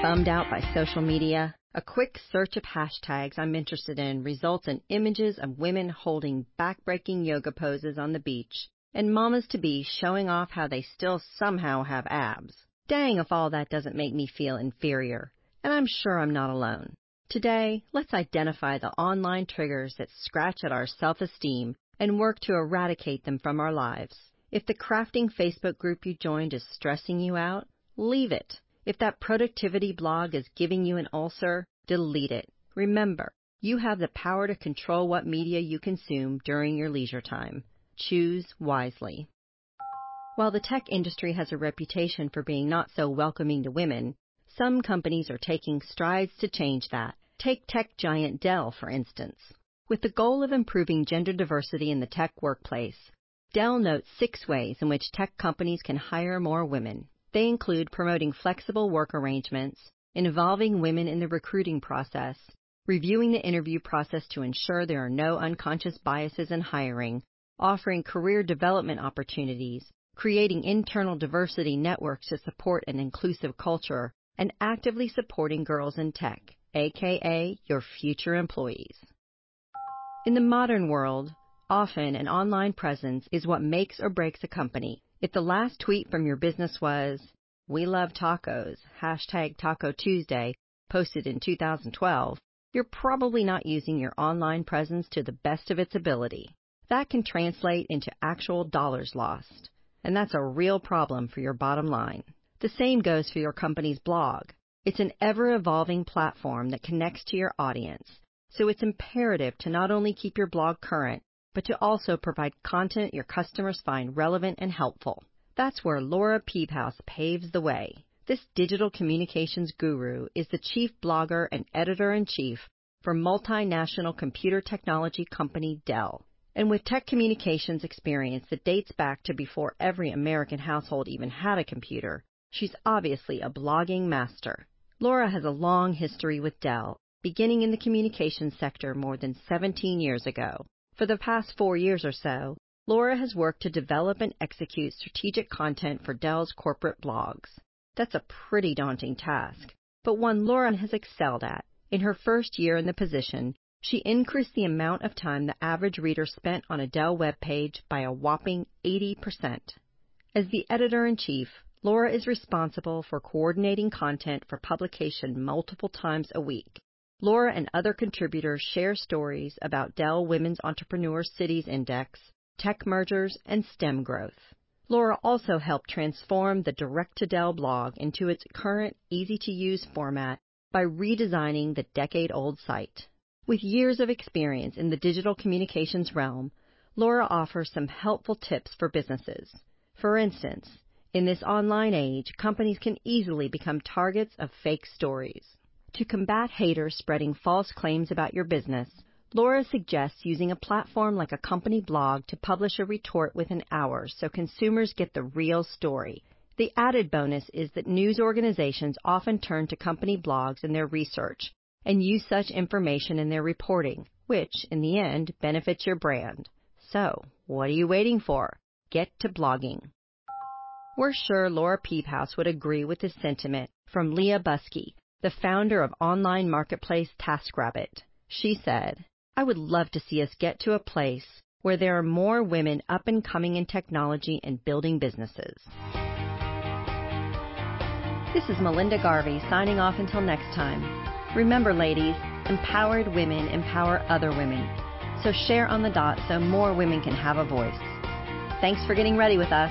bummed out by social media? A quick search of hashtags I'm interested in results in images of women holding backbreaking yoga poses on the beach and mamas to be showing off how they still somehow have abs. Dang if all that doesn't make me feel inferior. And I'm sure I'm not alone. Today, let's identify the online triggers that scratch at our self esteem and work to eradicate them from our lives. If the crafting Facebook group you joined is stressing you out, leave it. If that productivity blog is giving you an ulcer, delete it. Remember, you have the power to control what media you consume during your leisure time. Choose wisely. While the tech industry has a reputation for being not so welcoming to women, some companies are taking strides to change that. Take tech giant Dell, for instance. With the goal of improving gender diversity in the tech workplace, Dell notes six ways in which tech companies can hire more women. They include promoting flexible work arrangements, involving women in the recruiting process, reviewing the interview process to ensure there are no unconscious biases in hiring, offering career development opportunities, creating internal diversity networks to support an inclusive culture, and actively supporting girls in tech, aka your future employees. In the modern world, often an online presence is what makes or breaks a company. If the last tweet from your business was, We love tacos, hashtag Taco Tuesday, posted in 2012, you're probably not using your online presence to the best of its ability. That can translate into actual dollars lost, and that's a real problem for your bottom line. The same goes for your company's blog. It's an ever evolving platform that connects to your audience, so it's imperative to not only keep your blog current, but to also provide content your customers find relevant and helpful. That's where Laura Pevehouse paves the way. This digital communications guru is the chief blogger and editor in chief for multinational computer technology company Dell. And with tech communications experience that dates back to before every American household even had a computer, she's obviously a blogging master. Laura has a long history with Dell, beginning in the communications sector more than 17 years ago. For the past four years or so, Laura has worked to develop and execute strategic content for Dell's corporate blogs. That's a pretty daunting task, but one Laura has excelled at. In her first year in the position, she increased the amount of time the average reader spent on a Dell web page by a whopping 80%. As the editor in chief, Laura is responsible for coordinating content for publication multiple times a week Laura and other contributors share stories about Dell Women's Entrepreneur Cities Index, tech mergers, and STEM growth. Laura also helped transform the Direct to Dell blog into its current easy to use format by redesigning the decade old site. With years of experience in the digital communications realm, Laura offers some helpful tips for businesses. For instance, in this online age, companies can easily become targets of fake stories. To combat haters spreading false claims about your business, Laura suggests using a platform like a company blog to publish a retort within hours so consumers get the real story. The added bonus is that news organizations often turn to company blogs in their research and use such information in their reporting, which, in the end, benefits your brand. So, what are you waiting for? Get to blogging. We're sure Laura Pevehouse would agree with this sentiment from Leah Busque, the founder of online marketplace TaskRabbit. She said, I would love to see us get to a place where there are more women up and coming in technology and building businesses. This is Melinda Garvey signing off until next time. Remember, ladies, empowered women empower other women. So share on the dot so more women can have a voice. Thanks for getting ready with us.